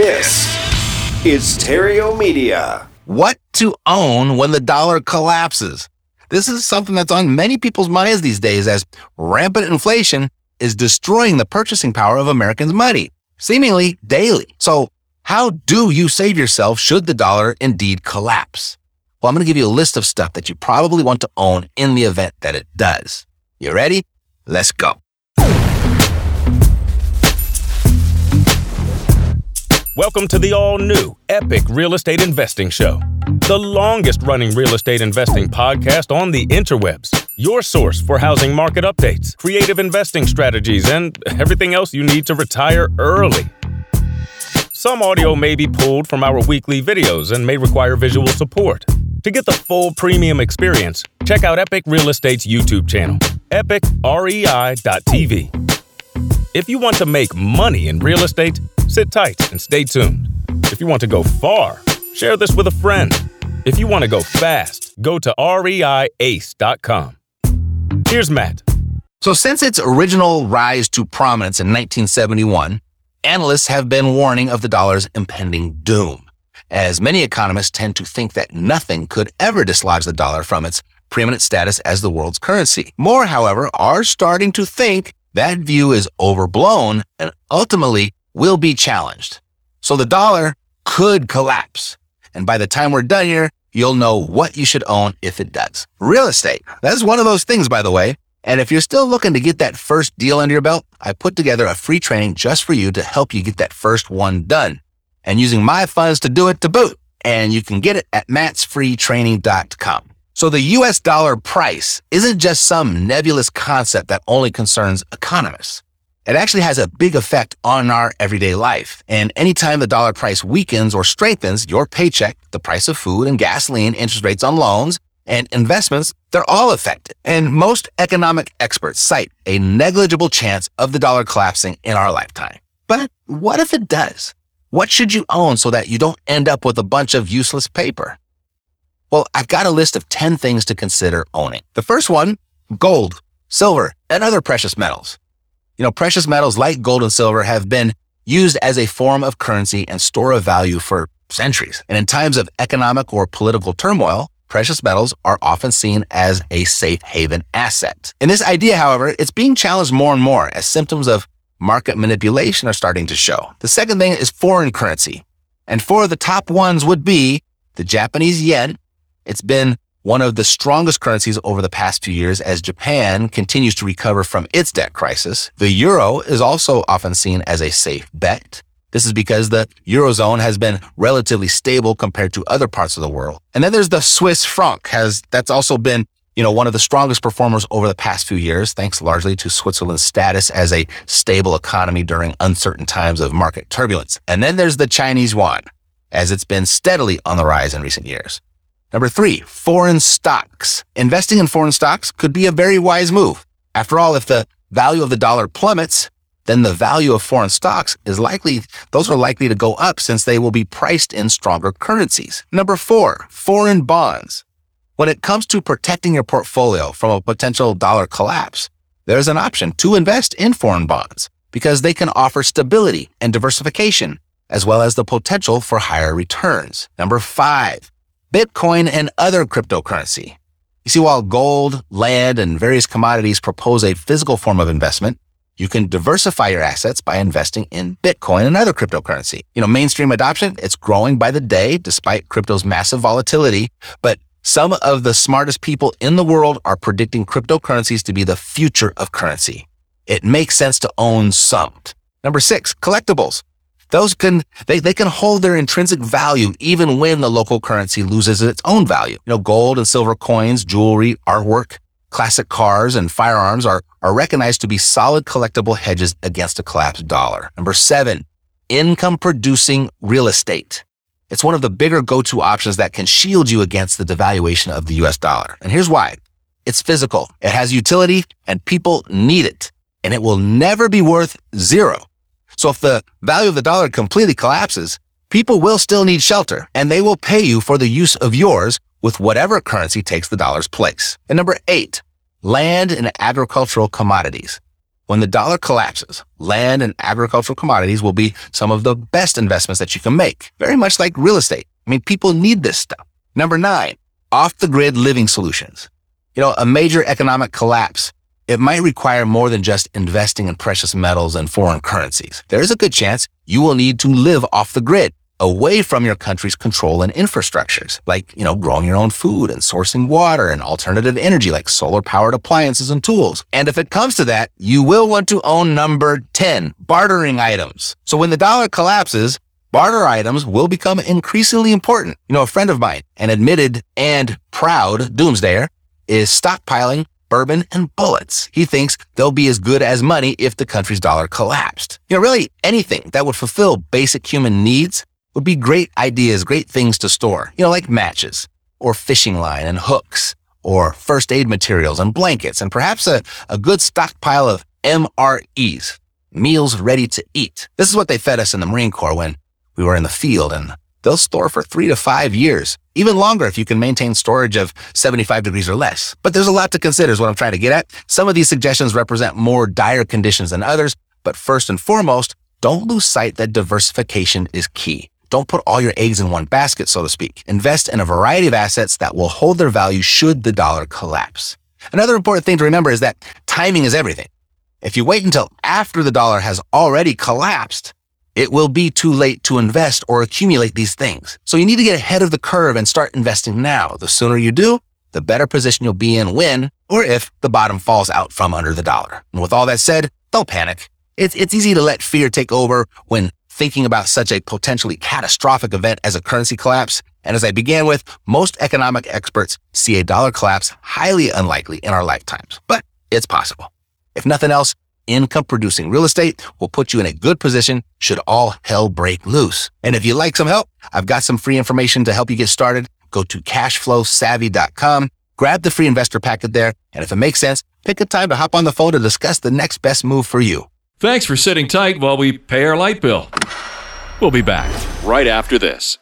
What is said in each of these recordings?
This is Theriault Media. What to own when the dollar collapses? This is something that's on many people's minds these days as rampant inflation is destroying the purchasing power of Americans' money, seemingly daily. So, how do you save yourself should the dollar indeed collapse? Well, I'm going to give you a list of stuff that you probably want to own in the event that it does. You ready? Let's go. Welcome to the all new Epic Real Estate Investing Show, the longest running real estate investing podcast on the interwebs. Your source for housing market updates, creative investing strategies, and everything else you need to retire early. Some audio may be pulled from our weekly videos and may require visual support. To get the full premium experience, check out Epic Real Estate's YouTube channel, epicrei.tv. If you want to make money in real estate, sit tight and stay tuned. If you want to go far, share this with a friend. If you want to go fast, go to reiace.com. Here's Matt. So, since its original rise to prominence in 1971, analysts have been warning of the dollar's impending doom, as many economists tend to think that nothing could ever dislodge the dollar from its preeminent status as the world's currency. More, however, are starting to think that view is overblown and ultimately will be challenged. So the dollar could collapse. And by the time we're done here, you'll know what you should own if it does. Real estate. That's one of those things, by the way. And if you're still looking to get that first deal under your belt, I put together a free training just for you to help you get that first one done and using my funds to do it to boot. And you can get it at mattsfreetraining.com. So the US dollar price isn't just some nebulous concept that only concerns economists. It actually has a big effect on our everyday life. And anytime the dollar price weakens or strengthens, your paycheck, the price of food and gasoline, interest rates on loans, and investments, they're all affected. And most economic experts cite a negligible chance of the dollar collapsing in our lifetime. But what if it does? What should you own so that you don't end up with a bunch of useless paper? Well, I've got a list of 10 things to consider owning. The first one, gold, silver, and other precious metals. You know, precious metals like gold and silver have been used as a form of currency and store of value for centuries. And in times of economic or political turmoil, precious metals are often seen as a safe haven asset. In this idea, however, it's being challenged more and more as symptoms of market manipulation are starting to show. The second thing is foreign currency. And four of the top ones would be the Japanese yen, it's been one of the strongest currencies over the past few years as Japan continues to recover from its debt crisis. The euro is also often seen as a safe bet. This is because the eurozone has been relatively stable compared to other parts of the world. And then there's the Swiss franc has that's also been, you know, one of the strongest performers over the past few years thanks largely to Switzerland's status as a stable economy during uncertain times of market turbulence. And then there's the Chinese yuan as it's been steadily on the rise in recent years. Number three, foreign stocks. Investing in foreign stocks could be a very wise move. After all, if the value of the dollar plummets, then the value of foreign stocks is likely, those are likely to go up since they will be priced in stronger currencies. Number four, foreign bonds. When it comes to protecting your portfolio from a potential dollar collapse, there's an option to invest in foreign bonds because they can offer stability and diversification, as well as the potential for higher returns. Number five, Bitcoin, and other cryptocurrency. You see, while gold, lead, and various commodities propose a physical form of investment, you can diversify your assets by investing in Bitcoin and other cryptocurrency. You know, mainstream adoption, it's growing by the day despite crypto's massive volatility, but some of the smartest people in the world are predicting cryptocurrencies to be the future of currency. It makes sense to own some. Number six, collectibles. Those can, they, they can hold their intrinsic value even when the local currency loses its own value. You know, gold and silver coins, jewelry, artwork, classic cars, and firearms are, are recognized to be solid collectible hedges against a collapsed dollar. Number seven, income producing real estate. It's one of the bigger go-to options that can shield you against the devaluation of the US dollar. And here's why. It's physical. It has utility and people need it and it will never be worth zero. So if the value of the dollar completely collapses, people will still need shelter and they will pay you for the use of yours with whatever currency takes the dollar's place. And number eight, land and agricultural commodities. When the dollar collapses, land and agricultural commodities will be some of the best investments that you can make. Very much like real estate. I mean, people need this stuff. Number nine, off the grid living solutions. You know, a major economic collapse it might require more than just investing in precious metals and foreign currencies. There is a good chance you will need to live off the grid, away from your country's control and infrastructures, like, you know, growing your own food and sourcing water and alternative energy like solar powered appliances and tools. And if it comes to that, you will want to own number 10, bartering items. So when the dollar collapses, barter items will become increasingly important. You know, a friend of mine, an admitted and proud doomsdayer, is stockpiling bourbon, and bullets. He thinks they'll be as good as money if the country's dollar collapsed. You know, really anything that would fulfill basic human needs would be great ideas, great things to store. You know, like matches or fishing line and hooks or first aid materials and blankets and perhaps a, a good stockpile of MREs, meals ready to eat. This is what they fed us in the Marine Corps when we were in the field and they'll store for three to five years, even longer if you can maintain storage of 75 degrees or less. But there's a lot to consider is what I'm trying to get at. Some of these suggestions represent more dire conditions than others, but first and foremost, don't lose sight that diversification is key. Don't put all your eggs in one basket, so to speak. Invest in a variety of assets that will hold their value should the dollar collapse. Another important thing to remember is that timing is everything. If you wait until after the dollar has already collapsed, it will be too late to invest or accumulate these things. So you need to get ahead of the curve and start investing now. The sooner you do, the better position you'll be in when or if the bottom falls out from under the dollar. And with all that said, don't panic. It's, it's easy to let fear take over when thinking about such a potentially catastrophic event as a currency collapse. And as I began with, most economic experts see a dollar collapse highly unlikely in our lifetimes, but it's possible. If nothing else, income producing real estate will put you in a good position should all hell break loose. And if you'd like some help, I've got some free information to help you get started. Go to cashflowsavvy.com, grab the free investor packet there, and if it makes sense, pick a time to hop on the phone to discuss the next best move for you. Thanks for sitting tight while we pay our light bill. We'll be back right after this.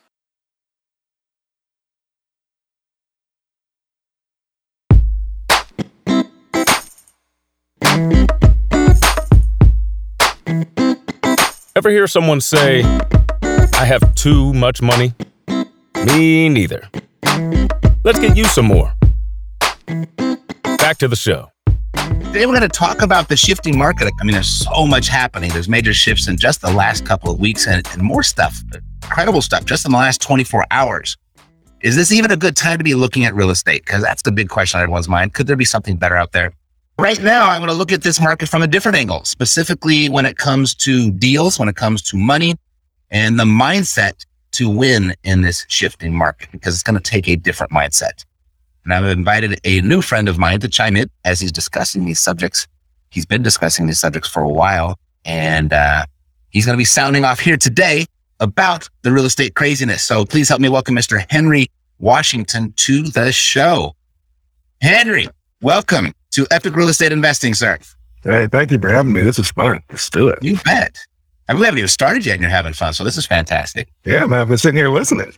Ever hear someone say, I have too much money? Me neither. Let's get you some more. Back to the show. Today we're going to talk about the shifting market. I mean, there's so much happening. There's major shifts in just the last couple of weeks and, and more stuff, incredible stuff, just in the last 24 hours. Is this even a good time to be looking at real estate? Because that's the big question on everyone's mind. Could there be something better out there? Right now, I'm going to look at this market from a different angle, specifically when it comes to deals, when it comes to money and the mindset to win in this shifting market, because it's going to take a different mindset. And I've invited a new friend of mine to chime in as he's discussing these subjects. He's been discussing these subjects for a while, and uh, he's going to be sounding off here today about the real estate craziness. So please help me welcome Mr. Henry Washington to the show. Henry, welcome to Epic Real Estate Investing, sir. Hey, thank you for having me. This is fun. Let's do it. You bet. I mean, we haven't even started yet and you're having fun. So this is fantastic. Yeah, man. I've been sitting here listening.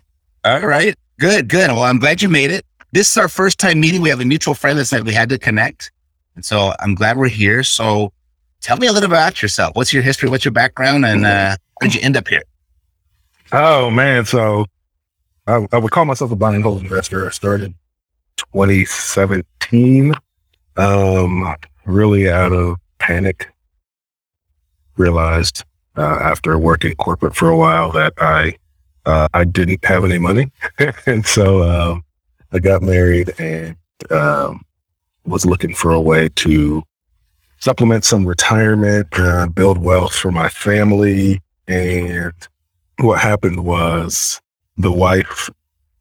All right. Good, good. Well, I'm glad you made it. This is our first time meeting. We have a mutual friend that said we had to connect. And so I'm glad we're here. So tell me a little about yourself. What's your history? What's your background? And uh, how did you end up here? Oh, man. So I, I would call myself a buying and hold investor. I started 2017 um, really out of panic, realized uh, after working corporate for a while that I uh, I didn't have any money, and so um, I got married and um, was looking for a way to supplement some retirement, uh, build wealth for my family. And what happened was the wife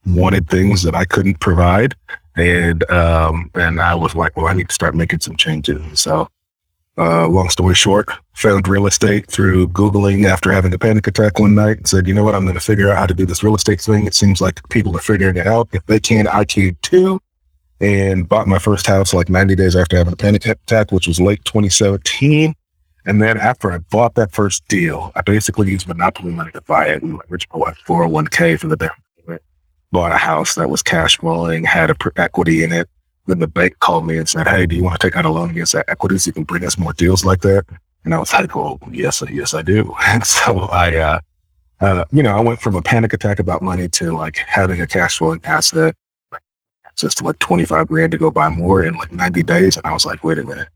wanted things that I couldn't provide and um, and I was like, well, I need to start making some changes. so uh, long story short, found real estate through Googling after having a panic attack one night and said, you know what, I'm going to figure out how to do this real estate thing. It seems like people are figuring it out. If they can, I can too. And bought my first house like 90 days after having a panic attack, which was late 2017. And then after I bought that first deal, I basically used monopoly money to buy it and leveraged my 401k for the. Bought a house that was cash flowing, had a equity in it, then the bank called me and said, Hey, do you want to take out a loan against that equity so you can bring us more deals like that? And I was like, Well, yes, yes, I do. And so I, uh, uh, you know, I went from a panic attack about money to like having a cash flowing asset, just like 25 grand to go buy more in like 90 days. And I was like, wait a minute,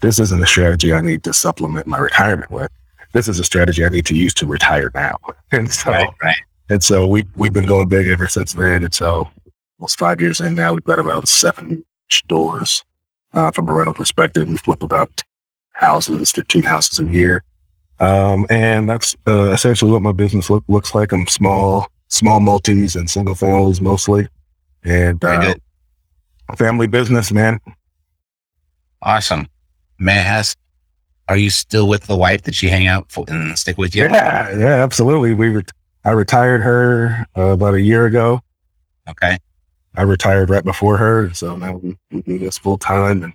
this isn't a strategy I need to supplement my retirement with. This is a strategy I need to use to retire now. And so, right, right. And so we, we've been going big ever since then. And so almost five years in now, we've got about seven stores. Uh, from a rental perspective, we flip about houses, 15 houses a year. Um, and that's uh, essentially what my business look, looks like. I'm small, small multis and single families mostly. And uh, family business, man. Awesome. man. I ask, are you still with the wife? Did she hang out for, and stick with you? Yeah, yeah, absolutely. We re- I retired her uh, about a year ago. Okay. I retired right before her, so now we, we do this full time. And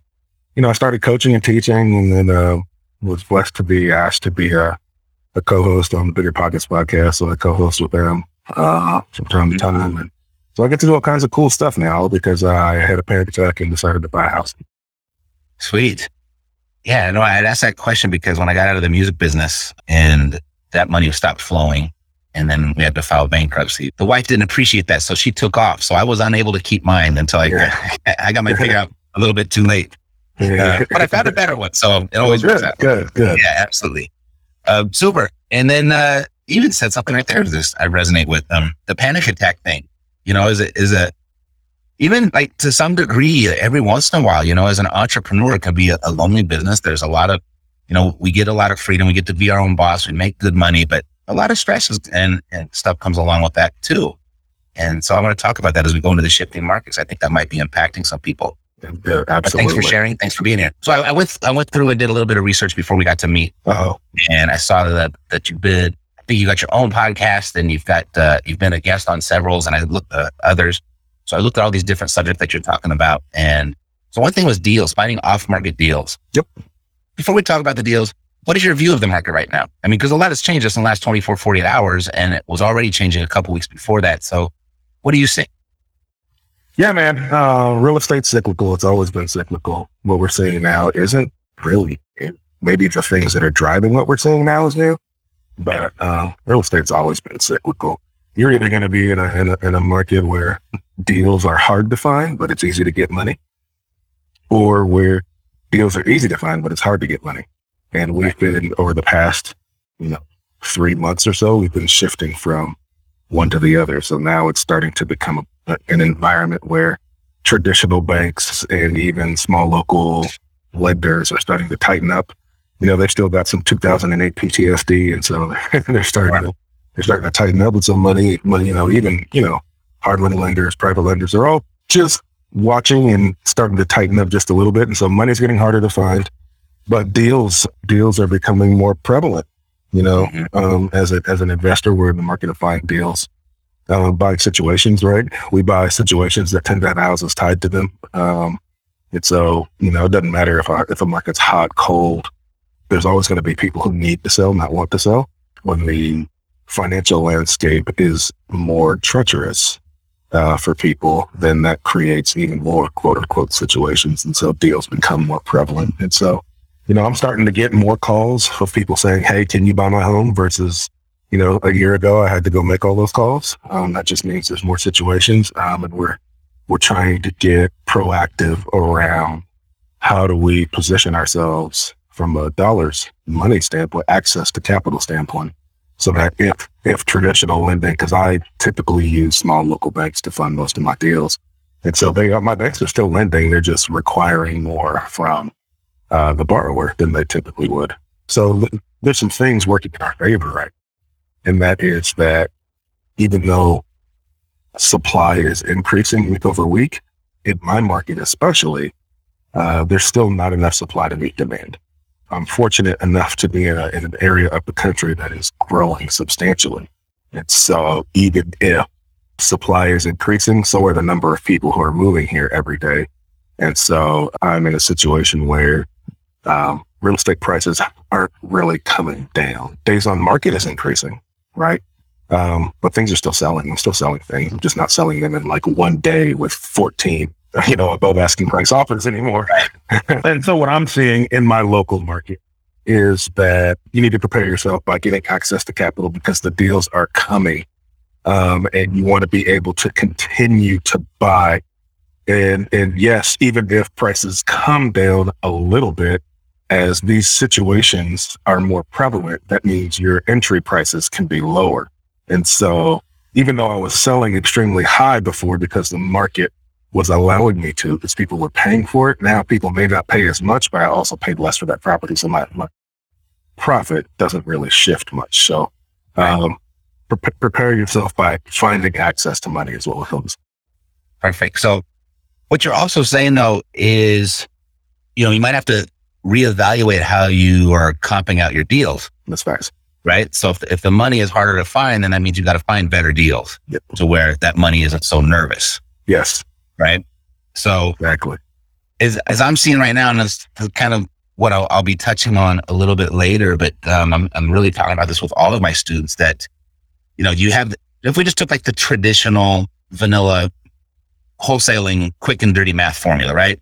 you know, I started coaching and teaching, and then uh, was blessed to be asked to be a, a co-host on the BiggerPockets podcast. So I co-host with them uh, from time to time, and so I get to do all kinds of cool stuff now because I had a panic attack and decided to buy a house. Sweet. Yeah, no, I had asked that question because when I got out of the music business and that money stopped flowing, and then we had to file bankruptcy. The wife didn't appreciate that, so she took off. So I was unable to keep mine until I yeah. I got my figure out a little bit too late. Uh, but I found a better one, so it always good, works out. Good, good. Yeah, absolutely. Uh, super. And then uh, even said something right there. This I resonate with. Um, the panic attack thing. You know, is it is a even like to some degree every once in a while. You know, as an entrepreneur, it can be a, a lonely business. There's a lot of, you know, we get a lot of freedom. We get to be our own boss. We make good money, but a lot of stresses and, and stuff comes along with that too. And so I want to talk about that as we go into the shifting markets. I think that might be impacting some people. Yeah, absolutely. thanks for sharing. Thanks for being here. So I, I, went, I went through and did a little bit of research before we got to meet. Oh, and I saw that that you bid. I think you got your own podcast, and you've got uh, you've been a guest on severals, and I looked at others. So I looked at all these different subjects that you're talking about, and so one thing was deals, finding off market deals. Yep. Before we talk about the deals, what is your view of the market right now? I mean, because a lot has changed just in the last 24, 48 hours, and it was already changing a couple weeks before that. So what do you see? Yeah, man. Uh, real estate cyclical. It's always been cyclical. What we're seeing now isn't really. Maybe the things that are driving what we're seeing now is new, but uh, real estate's always been cyclical. You're either going to be in a, in a in a market where deals are hard to find, but it's easy to get money, or where deals are easy to find, but it's hard to get money. And we've been over the past, you know, three months or so, we've been shifting from one to the other. So now it's starting to become a, an environment where traditional banks and even small local lenders are starting to tighten up. You know, they still got some 2008 PTSD, and so they're starting to they're starting to tighten up with some money. Money, you know, even you know, hard money lenders, private lenders, are all just watching and starting to tighten up just a little bit. And so money's getting harder to find, but deals deals are becoming more prevalent. You know, mm-hmm. um, as a, as an investor, we're in the market of buying deals, uh, buying situations. Right, we buy situations that tend to have houses tied to them. Um, and so, you know, it doesn't matter if our, if a market's hot, cold. There's always going to be people who need to sell, not want to sell. When the financial landscape is more treacherous uh, for people, then that creates even more quote unquote situations. And so deals become more prevalent. And so, you know, I'm starting to get more calls of people saying, Hey, can you buy my home versus, you know, a year ago, I had to go make all those calls. Um, that just means there's more situations. Um, and we're, we're trying to get proactive around how do we position ourselves from a dollars money standpoint, access to capital standpoint. So that if, if traditional lending, because I typically use small local banks to fund most of my deals. And so they, my banks are still lending. They're just requiring more from uh, the borrower than they typically would. So there's some things working in our favor, right? And that is that even though supply is increasing week over week, in my market especially, uh, there's still not enough supply to meet demand. I'm fortunate enough to be in, a, in an area of the country that is growing substantially. And so even if supply is increasing, so are the number of people who are moving here every day. And so I'm in a situation where um, real estate prices aren't really coming down. Days on market is increasing, right? Um, but things are still selling. I'm still selling things. I'm just not selling them in like one day with 14, you know, above asking price offers anymore. and so what I'm seeing in my local market is that you need to prepare yourself by getting access to capital because the deals are coming. Um, and you want to be able to continue to buy. And, and yes, even if prices come down a little bit, as these situations are more prevalent, that means your entry prices can be lower. And so even though I was selling extremely high before because the market was allowing me to, because people were paying for it, now people may not pay as much, but I also paid less for that property. So my, my profit doesn't really shift much. So um, pre- prepare yourself by finding access to money as well as Perfect. So what you're also saying though is, you know, you might have to reevaluate how you are comping out your deals. That's facts right? So if, if the money is harder to find, then that means you got to find better deals yep. to where that money isn't so nervous. Yes. Right. So exactly as, as I'm seeing right now, and that's kind of what I'll, I'll, be touching on a little bit later, but um, I'm, I'm really talking about this with all of my students that, you know, you have, if we just took like the traditional vanilla wholesaling quick and dirty math formula, right?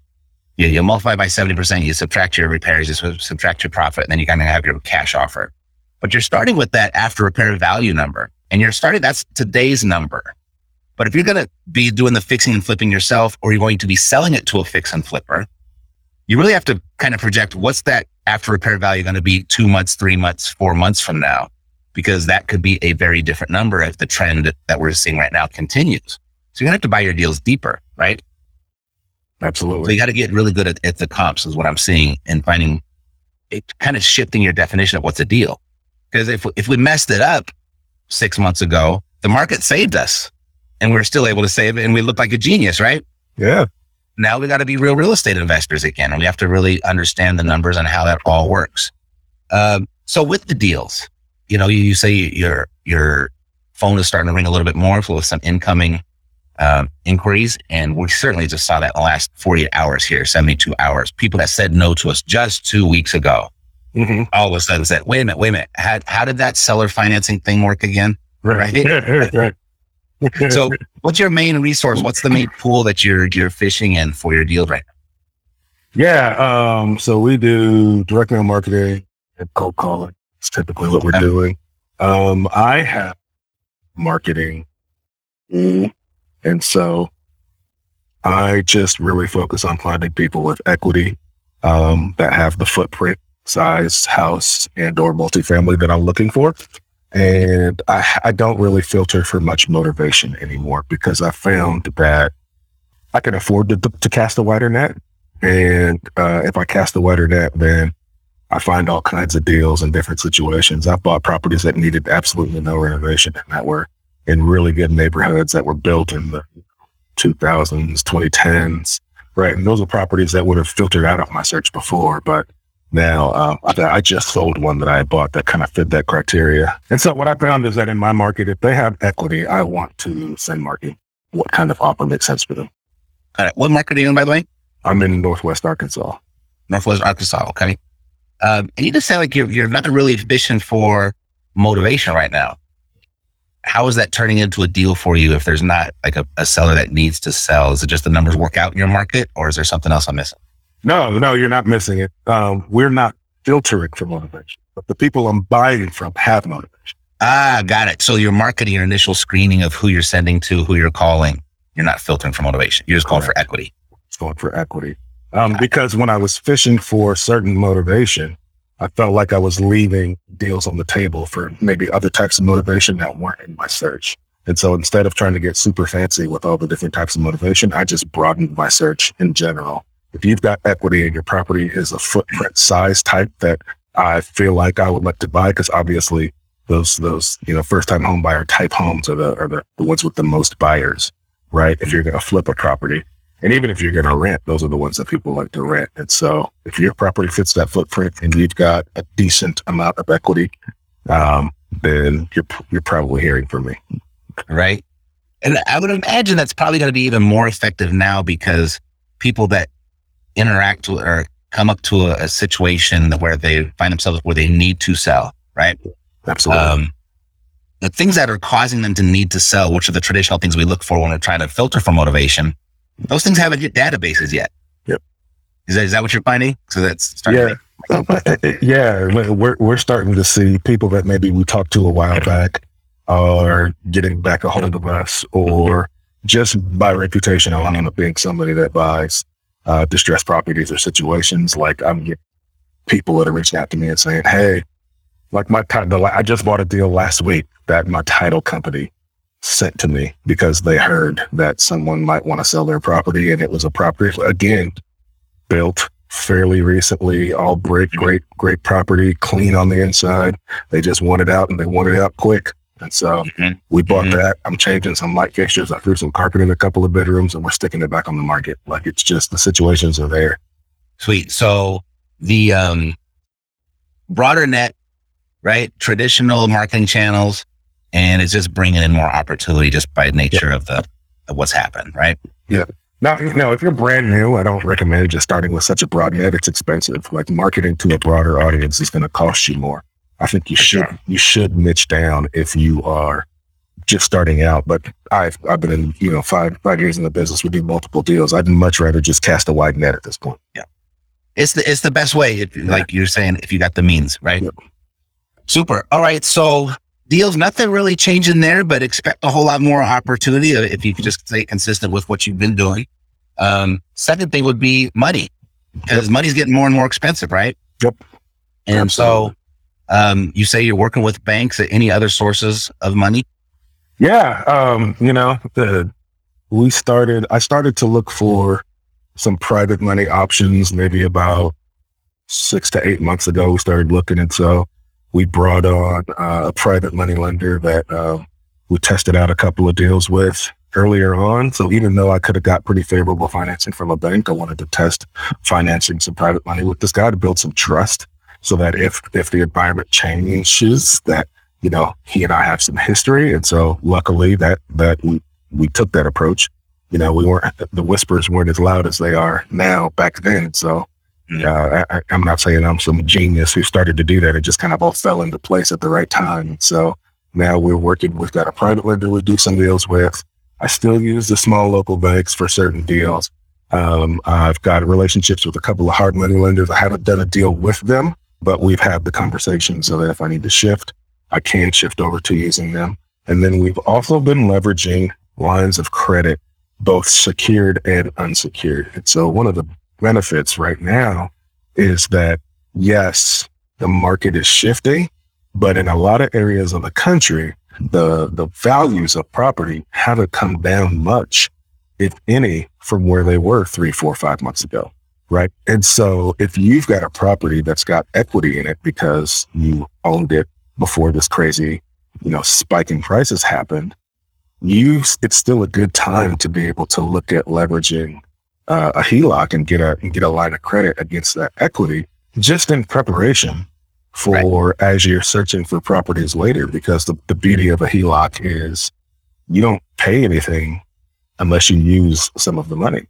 You, you multiply by 70%, you subtract your repairs, you subtract your profit, and then you kind of have your cash offer but you're starting with that after repair value number and you're starting, that's today's number. But if you're going to be doing the fixing and flipping yourself, or you're going to be selling it to a fix and flipper, you really have to kind of project what's that after repair value going to be two months, three months, four months from now, because that could be a very different number if the trend that we're seeing right now continues. So you're going to have to buy your deals deeper, right? Absolutely. So you got to get really good at, at the comps is what I'm seeing and finding it kind of shifting your definition of what's a deal. Because if, if we messed it up six months ago, the market saved us and we are still able to save it and we look like a genius, right? Yeah. Now we got to be real real estate investors again. And we have to really understand the numbers and how that all works. Um, so with the deals, you know, you, you, say your, your phone is starting to ring a little bit more with some incoming um, inquiries. And we certainly just saw that in the last 48 hours here, 72 hours. People that said no to us just two weeks ago mm-hmm. all of a sudden said, wait a minute, wait a minute. How, how did that seller financing thing work again? Right. right. so what's your main resource? What's the main pool that you're, you're fishing in for your deal right now? Yeah. Um, so we do direct mail marketing and cold calling. It's typically what we're doing. Um, I have marketing. And so I just really focus on finding people with equity um, that have the footprint size house and or multifamily that I'm looking for. And I, I don't really filter for much motivation anymore because I found that I can afford to, to cast a wider net. And uh, if I cast a wider net, then I find all kinds of deals in different situations. I've bought properties that needed absolutely no renovation and that were in really good neighborhoods that were built in the 2000s, 2010s, right? And those are properties that would have filtered out of my search before, but now, um, I, I, just sold one that I bought that kind of fit that criteria. And so what I found is that in my market, if they have equity, I want to send market what kind of offer makes sense for them. All right. What market are you in, by the way? I'm in Northwest Arkansas. Northwest Arkansas. Okay. Um, and you just sound like you're, you're not really fishing for motivation right now. How is that turning into a deal for you if there's not like a, a seller that needs to sell? Is it just the numbers work out in your market or is there something else I'm missing? No, no, you're not missing it. Um, we're not filtering for motivation, but the people I'm buying from have motivation. Ah, got it. So you're marketing your initial screening of who you're sending to, who you're calling. You're not filtering for motivation. You're just Correct. going for equity. It's going for equity. Um, because when I was fishing for certain motivation, I felt like I was leaving deals on the table for maybe other types of motivation that weren't in my search. And so instead of trying to get super fancy with all the different types of motivation, I just broadened my search in general if you've got equity and your property is a footprint size type that I feel like I would like to buy, because obviously those those you know first time home buyer type homes are the are the, the ones with the most buyers, right? If you're going to flip a property, And even if you're going to rent, those are the ones that people like to rent. And so if your property fits that footprint and you've got a decent amount of equity, um, then you're, you're probably hearing from me. Right. And I would imagine that's probably going to be even more effective now because people that interact with or come up to a, a situation where they find themselves where they need to sell, right? Absolutely. Um, the things that are causing them to need to sell, which are the traditional things we look for when we're trying to filter for motivation, those things haven't hit databases yet. Yep. Is that, is that what you're finding? So that's yeah. Uh, uh, uh, yeah, we're we're starting to see people that maybe we talked to a while back are getting back a hold of us, or just by reputation alone of being somebody that buys uh, distressed properties or situations. Like I'm getting people that are reaching out to me and saying, "Hey, like my title, I just bought a deal last week that my title company sent to me because they heard that someone might want to sell their property, and it was a property again built fairly recently, all brick, great, great property, clean on the inside. They just wanted out and they wanted out quick. And so mm-hmm. we bought mm-hmm. that. I'm changing some light fixtures. I threw some carpet in a couple of bedrooms and we're sticking it back on the market. Like it's just the situations are there. Sweet. So the um, broader net, right? Traditional marketing channels, and it's just bringing in more opportunity just by nature yeah. of the of what's happened, right? Yeah. Now, you know, if you're brand new, I don't recommend just starting with such a broad net. It's expensive. Like marketing to a broader audience is going to cost you more. I think you should you should niche down if you are just starting out. But I've I've been in you know five five years in the business. We do multiple deals. I'd much rather just cast a wide net at this point. Yeah, it's the it's the best way. If, yeah. Like you're saying, if you got the means, right? Yep. Super. All right. So deals, nothing really changing there, but expect a whole lot more opportunity if you just stay consistent with what you've been doing. Um, second thing would be money because yep. money's getting more and more expensive, right? Yep. And Absolutely. so um, you say you're working with banks. Any other sources of money? Yeah, um, you know, the, we started. I started to look for some private money options. Maybe about six to eight months ago, we started looking, and so we brought on uh, a private money lender that uh, we tested out a couple of deals with earlier on. So even though I could have got pretty favorable financing from a bank, I wanted to test financing some private money with this guy to build some trust so that if if the environment changes, that you know he and I have some history, and so luckily that that we we took that approach. You know, we weren't the whispers weren't as loud as they are now back then. So, uh, I, am not saying I'm some genius who started to do that. It just kind of all fell into place at the right time. So now we're working. We've got a private lender we do some deals with. I still use the small local banks for certain deals. Um, I've got relationships with a couple of hard money lenders. I haven't done a deal with them, but we've had the conversation so that if I need to shift, I can shift over to using them. And then we've also been leveraging lines of credit, both secured and unsecured. And so one of the benefits right now is that yes, the market is shifting, but in a lot of areas of the country, the, the values of property haven't come down much, if any, from where they were three, four, five months ago right? And so if you've got a property that's got equity in it because you owned it before this crazy, you know, spike in prices happened, you it's still a good time to be able to look at leveraging uh, a HELOC and get a and get a line of credit against that equity just in preparation for right. as you're searching for properties later because the, the beauty of a HELOC is you don't pay anything unless you use some of the money.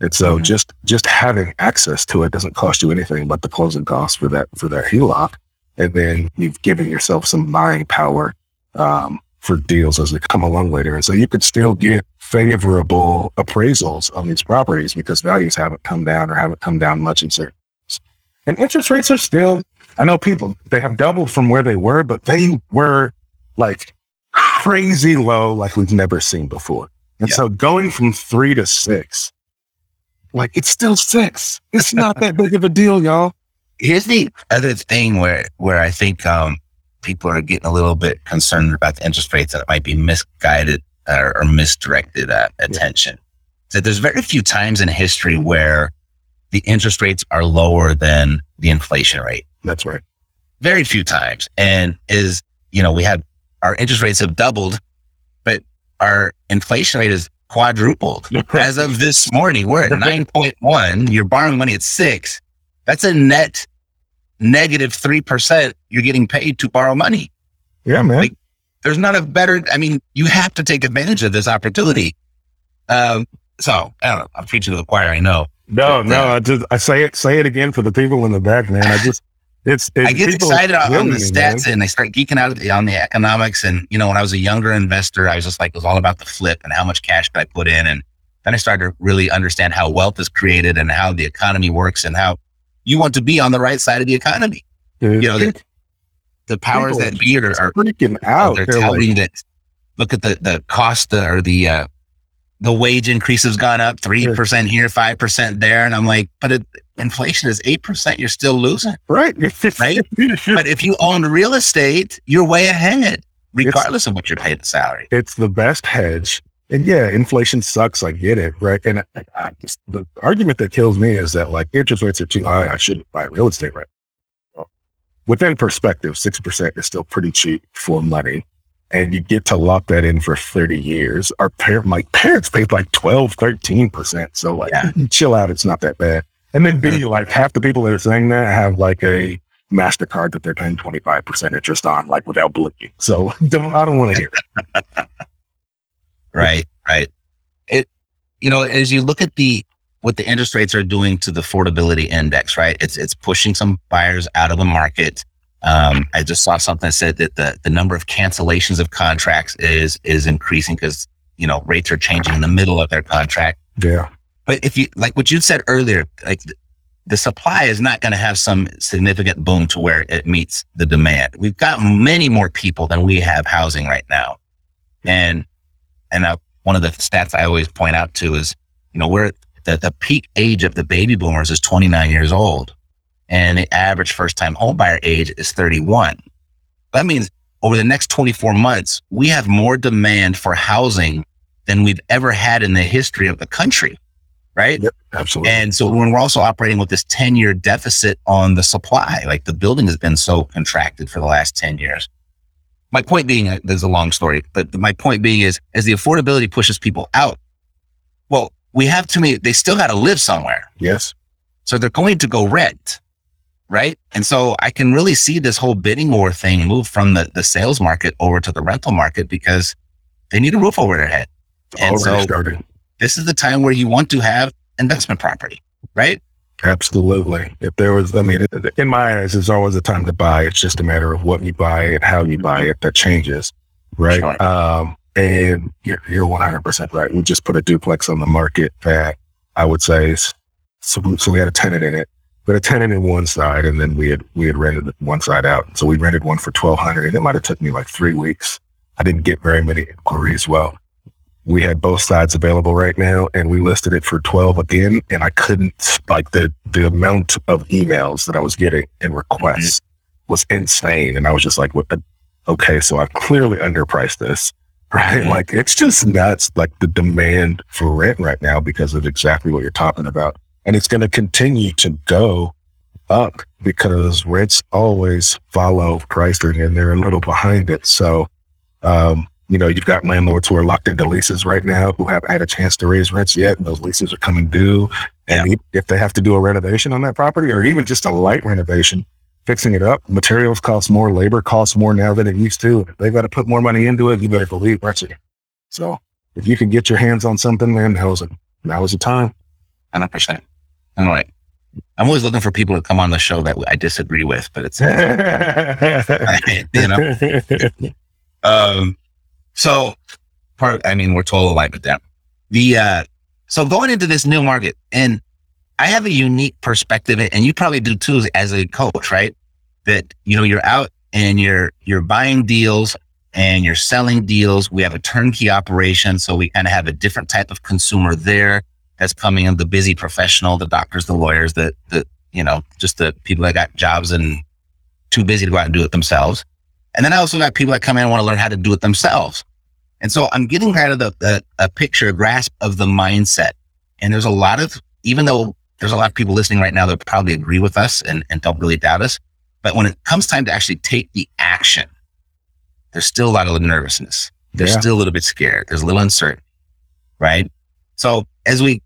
And so mm-hmm. just just having access to it doesn't cost you anything but the closing costs for that for that HELOC. And then you've given yourself some buying power um, for deals as they come along later. And so you could still get favorable appraisals on these properties because values haven't come down or haven't come down much in certain. And interest rates are still, I know people, they have doubled from where they were, but they were like crazy low, like we've never seen before. And yeah. so going from three to six like it's still six. It's not that big of a deal, y'all. Here's the other thing where where I think um, people are getting a little bit concerned about the interest rates that it might be misguided or, or misdirected uh, attention. Yeah. So there's very few times in history where the interest rates are lower than the inflation rate. That's right. Very few times. And is, you know, we had our interest rates have doubled, but our inflation rate is quadrupled. As of this morning, we're at 9.1. You're borrowing money at six. That's a net negative 3% you're getting paid to borrow money. Yeah, man. Like, there's not a better, I mean, you have to take advantage of this opportunity. Um, so I don't know. I'm preaching to the choir. I know. No, no, I just I say it say it again for the people in the back, man. I just it's, it's I get excited on, on the stats and I start geeking out on the economics. And you know, when I was a younger investor, I was just like it was all about the flip and how much cash could I put in. And then I started to really understand how wealth is created and how the economy works and how you want to be on the right side of the economy. Dude, you know, the, the powers that be are, are freaking out. They're, they're telling like, you that look at the the cost or the uh, the wage increase has gone up 3% here, 5% there. And I'm like, but it, inflation is 8%, you're still losing. Right. right. but if you own real estate, you're way ahead, regardless it's, of what you're paid the salary. It's the best hedge. And yeah, inflation sucks. I get it. Right. And I, I the argument that kills me is that like interest rates are too high. I shouldn't buy real estate right. Within perspective, 6% is still pretty cheap for money and you get to lock that in for 30 years. Our parent, my parents paid like 12, 13%. So like, yeah. chill out. It's not that bad. And then B, like half the people that are saying that have like a MasterCard that they're paying 25% interest on, like without blinking. So don't, I don't want to hear it. right. Right. It, you know, as you look at the, what the interest rates are doing to the affordability index, right? It's, it's pushing some buyers out of the market. Um, I just saw something that said that the, the number of cancellations of contracts is is increasing because you know rates are changing in the middle of their contract. Yeah. But if you like what you said earlier, like the, supply is not going to have some significant boom to where it meets the demand. We've got many more people than we have housing right now, and and I, one of the stats I always point out to is you know we're the, the peak age of the baby boomers is 29 years old and the average first time homebuyer age is 31. That means over the next 24 months, we have more demand for housing than we've ever had in the history of the country. Right. Yep, absolutely. And so when we're also operating with this 10 year deficit on the supply, like the building has been so contracted for the last 10 years. My point being, uh, there's a long story, but my point being is as the affordability pushes people out, well, we have too many, they still got to live somewhere. Yes. So they're going to go rent right? And so I can really see this whole bidding war thing move from the, the sales market over to the rental market because they need a roof over their head. And so started. this is the time where you want to have investment property, right? Absolutely. If there was, I mean, in my eyes, there's always a time to buy. It's just a matter of what you buy and how you buy it that changes, right? Sure. Um, and you're, you're 100% right. We just put a duplex on the market that I would say is, so, so we had a tenant in it but a tenant in one side, and then we had we had rented one side out. So we rented one for twelve hundred, and it might have took me like three weeks. I didn't get very many inquiries. Well, we had both sides available right now, and we listed it for twelve again, and I couldn't like the the amount of emails that I was getting and requests mm-hmm. was insane, and I was just like, Okay, so I've clearly underpriced this." Right. Like it's just nuts, like the demand for rent right now because of exactly what you're talking about and it's going to continue to go up because rents always follow pricing and they're a little behind it. So, um, you know, you've got landlords who are locked into leases right now who haven't had a chance to raise rents yet. And those leases are coming due. And yeah. if they have to do a renovation on that property or even just a light renovation, fixing it up, materials cost more, labor costs more now than it used to. They've got to put more money into it. You better believe are. So if you can get your hands on something, man, now's, now is the time. 100%. I'm like, I'm always looking for people to come on the show that I disagree with, but it's, you know. um, so part, I mean, we're total alignment there. The, uh, so going into this new market and I have a unique perspective and you probably do too as a coach, right? That, you know, you're out and you're, you're buying deals and you're selling deals. We have a turnkey operation. So we kind of have a different type of consumer there that's coming in the busy professional, the doctors, the lawyers, the, the, you know, just the people that got jobs and too busy to go out and do it themselves. And then I also got people that come in and want to learn how to do it themselves. And so I'm getting kind of the, the, a picture, a grasp of the mindset. And there's a lot of, even though there's a lot of people listening right now that probably agree with us and, and don't really doubt us, but when it comes time to actually take the action, there's still a lot of nervousness. There's yeah. still a little bit scared. There's a little uncertain. right? So as we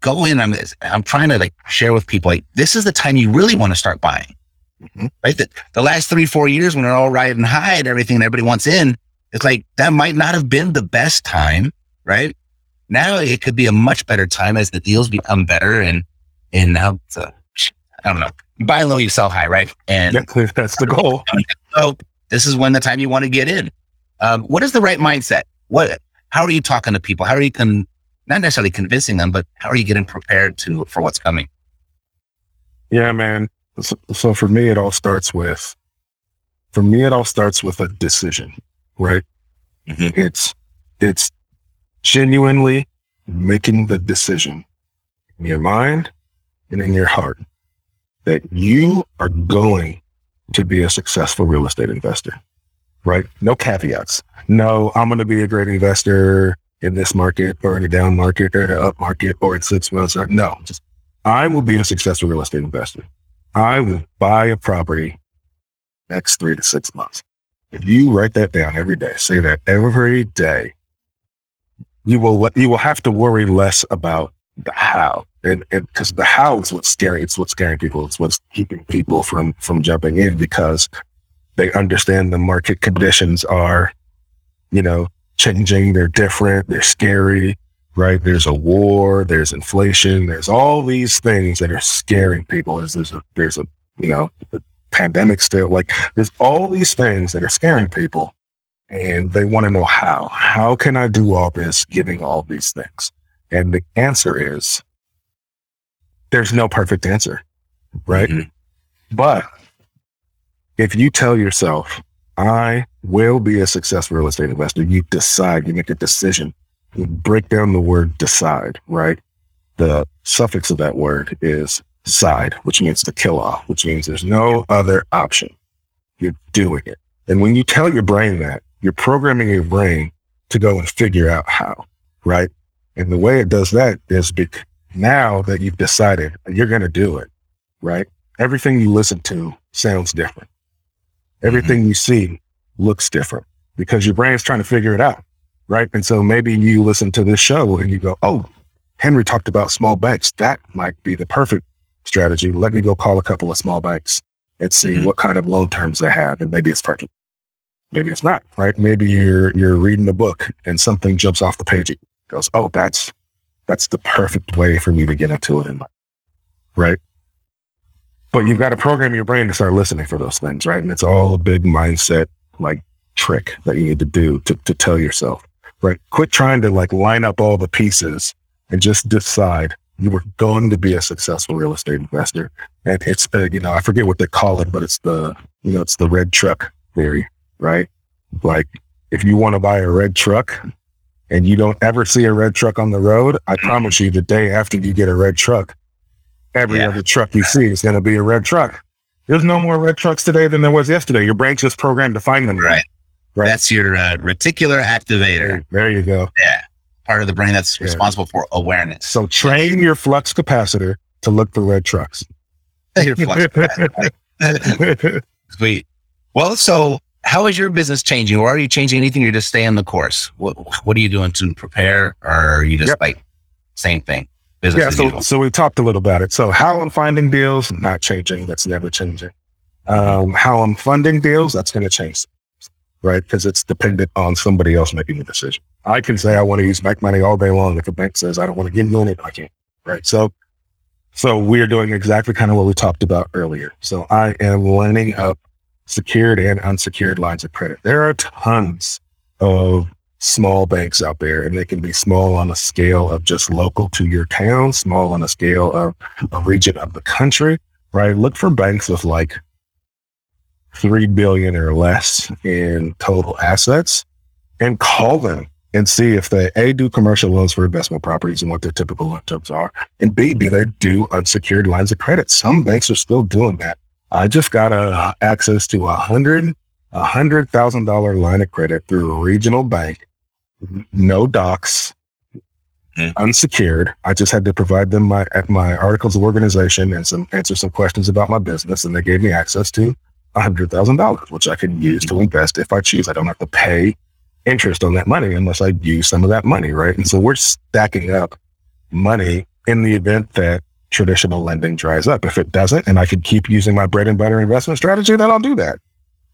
go in, I'm, I'm trying to like share with people, like, this is the time you really want to start buying, mm-hmm. right? The, the last three, four years when they're all riding high and everything and everybody wants in, it's like that might not have been the best time, right? Now it could be a much better time as the deals become better and, and now it's a, I don't know, buy low, you sell high, right? And that's the goal. So this is when the time you want to get in. Um, what is the right mindset? What, how are you talking to people? How are you con- not necessarily convincing them, but how are you getting prepared to for what's coming? Yeah, man. So, so for me, it all starts with, for me, it all starts with a decision, right? Mm-hmm. It's, it's genuinely making the decision in your mind and in your heart that you are going to be a successful real estate investor, right? No caveats. No, I'm going to be a great investor in this market or in a down market or an up market or in six months. Or, no, just I will be a successful real estate investor. I will buy a property next three to six months. If you write that down every day, say that every day, you will you will have to worry less about the how, and because the how is what's scary. It's what's scaring people. It's what's keeping people from from jumping in because they understand the market conditions are, you know, changing. They're different. They're scary, right? There's a war. There's inflation. There's all these things that are scaring people. There's, there's a, there's a, you know, pandemic still like there's all these things that are scaring people and they want to know how, how can I do all this giving all these things? And the answer is there's no perfect answer, right? Mm-hmm. But if you tell yourself, I will be a successful real estate investor. You decide, you make a decision. You break down the word decide, right? The suffix of that word is side, which means to kill off, which means there's no other option. You're doing it. And when you tell your brain that, you're programming your brain to go and figure out how, right? And the way it does that is bec- now that you've decided you're going to do it, right? Everything you listen to sounds different. Everything mm-hmm. you see looks different because your brain's trying to figure it out. Right. And so maybe you listen to this show and you go, Oh, Henry talked about small banks. That might be the perfect strategy. Let me go call a couple of small banks and see mm-hmm. what kind of loan terms they have. And maybe it's perfect. Maybe it's not, right? Maybe you're, you're reading a book and something jumps off the page. It goes, Oh, that's, that's the perfect way for me to get into it in life. Right. But you've got to program your brain to start listening for those things, right? And it's all a big mindset like trick that you need to do to, to tell yourself, right? Quit trying to like line up all the pieces and just decide you were going to be a successful real estate investor. And it's, uh, you know, I forget what they call it, but it's the, you know, it's the red truck theory, right? Like if you want to buy a red truck and you don't ever see a red truck on the road, I promise you the day after you get a red truck, every yeah. other truck you see is going to be a red truck. There's no more red trucks today than there was yesterday. Your brain's just programmed to find them. Right. Right. That's your uh, reticular activator. There you go. Yeah. Part of the brain that's yeah. responsible for awareness. So train your flux capacitor to look for red trucks. your flux capacitor. Sweet. Well, so how is your business changing or are you changing anything? You're just staying the course. What, what are you doing to prepare or are you just yep. like same thing? Business yeah, so, so we talked a little about it. So how I'm finding deals, not changing. That's never changing. Um, how I'm funding deals, that's going to change, right? Because it's dependent on somebody else making the decision. I can say I want to use bank money all day long. If a bank says I don't want to give you any, I can't, right? So, so we're doing exactly kind of what we talked about earlier. So I am lining up secured and unsecured lines of credit. There are tons of small banks out there and they can be small on a scale of just local to your town, small on a scale of a region of the country, right? Look for banks with like 3 billion or less in total assets and call them and see if they A, do commercial loans for investment properties and what their typical loan terms are. And B, do they do unsecured lines of credit? Some banks are still doing that. I just got a, access to a hundred, a hundred thousand dollar line of credit through a regional bank no docs, mm. unsecured. I just had to provide them my my articles of organization and some answer some questions about my business, and they gave me access to a hundred thousand dollars, which I can use to invest if I choose. I don't have to pay interest on that money unless I use some of that money, right? And so we're stacking up money in the event that traditional lending dries up. If it doesn't, and I can keep using my bread and butter investment strategy, then I'll do that.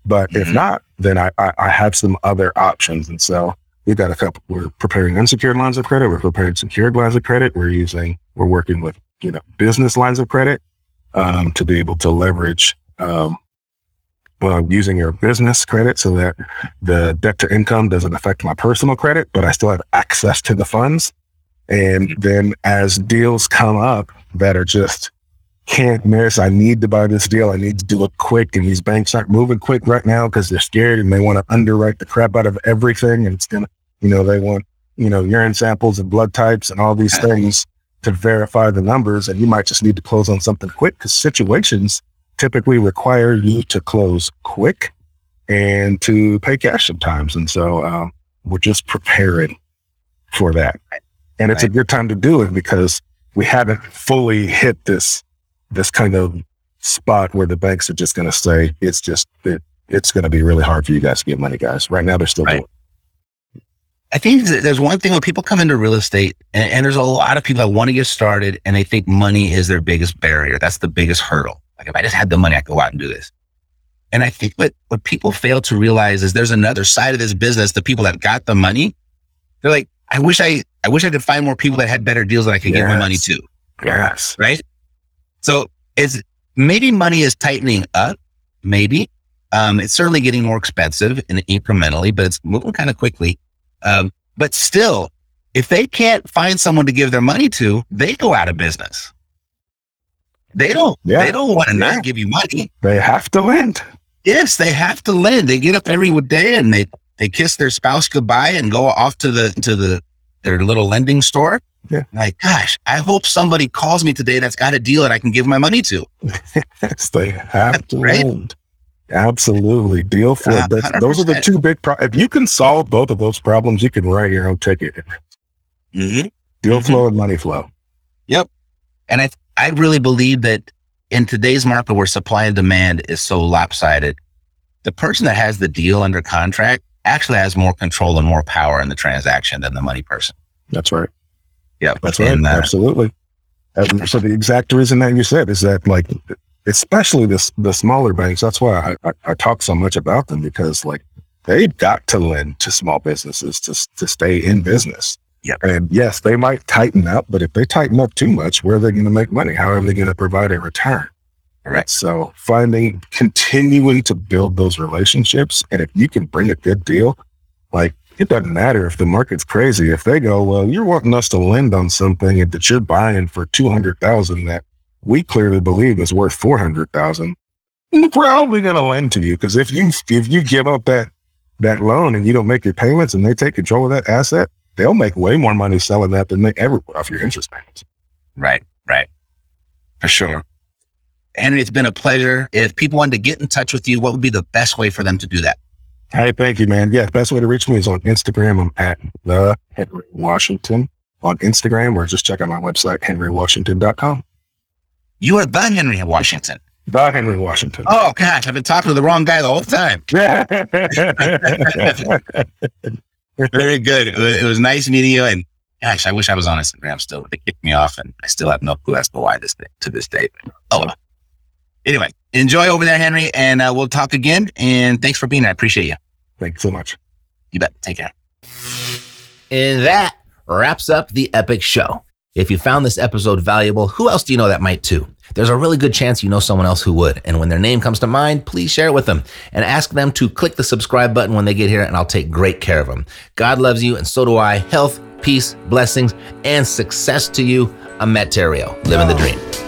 But mm-hmm. if not, then I, I, I have some other options. And so we've got a couple. We're preparing unsecured lines of credit. We're preparing secured lines of credit. We're using. We're working with you know business lines of credit um, to be able to leverage um, well, using your business credit so that the debt to income doesn't affect my personal credit, but I still have access to the funds. And mm-hmm. then as deals come up that are just can't miss, I need to buy this deal. I need to do it quick. And these banks aren't moving quick right now because they're scared and they want to underwrite the crap out of everything. And it's going to, you know, they want, you know, urine samples and blood types and all these things to verify the numbers. And you might just need to close on something quick because situations typically require you to close quick and to pay cash sometimes. And so um, we're just preparing for that. And it's right. a good time to do it because we haven't fully hit this this kind of spot where the banks are just going to say it's just it, it's going to be really hard for you guys to get money, guys. Right now, they're still right. I think there's one thing when people come into real estate, and, and there's a lot of people that want to get started, and they think money is their biggest barrier. That's the biggest hurdle. Like if I just had the money, I could go out and do this. And I think what, what people fail to realize is there's another side of this business. The people that got the money, they're like, I wish I, I wish I could find more people that had better deals that I could yes. give my money to. Yes. Right. So it's maybe money is tightening up. Maybe. Um, it's certainly getting more expensive and incrementally, but it's moving kind of quickly. Um, but still, if they can't find someone to give their money to, they go out of business. They don't. Yeah. They don't want to yeah. not give you money. They have to lend. Yes, they have to lend. They get up every day and they they kiss their spouse goodbye and go off to the to the their little lending store. Yeah. Like, gosh, I hope somebody calls me today that's got a deal that I can give my money to. yes, they have to right? lend. Absolutely. Deal flow. Uh, those are the two big problems. If you can solve both of those problems, you can write your own ticket. Mm-hmm. Deal mm-hmm. flow and money flow. Yep. And I, I really believe that in today's market where supply and demand is so lopsided, the person that has the deal under contract actually has more control and more power in the transaction than the money person. That's right. Yeah, that's right. And, uh, Absolutely. And so the exact reason that you said is that like, especially this the smaller banks. That's why I, I, I talk so much about them because like they've got to lend to small businesses to to stay in business. Yep. And yes, they might tighten up, but if they tighten up too much, where are they going to make money? How are they going to provide a return? Right. So finding, continuing to build those relationships. And if you can bring a good deal, like it doesn't matter if the market's crazy. If they go, well, you're wanting us to lend on something that you're buying for 200,000 that we clearly believe is worth 400,000, we're probably going to lend to you. Cause if you, if you give up that, that loan and you don't make your payments and they take control of that asset, they'll make way more money selling that than they ever would off your interest payments. Right, right. For sure. Henry, it's been a pleasure. If people wanted to get in touch with you, what would be the best way for them to do that? Hey, thank you, man. Yeah, best way to reach me is on Instagram. I'm at the Henry Washington on Instagram, or just check out my website, henrywashington.com. You are the Henry Washington. The Henry Washington. Oh gosh, I've been talking to the wrong guy the whole time. Very good. It was, nice meeting you. And gosh, I wish I was on Instagram still. They kicked me off, and I still have no clue as to why this day, to this day. Oh, well. Anyway, enjoy over there, Henry, and uh, we'll talk again. And thanks for being here. I appreciate you. Thanks so much. You bet. Take care. And that wraps up the epic show. If you found this episode valuable, who else do you know that might too? There's a really good chance you know someone else who would. And when their name comes to mind, please share it with them and ask them to click the subscribe button when they get here, and I'll take great care of them. God loves you, and so do I. Health, peace, blessings, and success to you. I'm Matt Theriault, living the dream.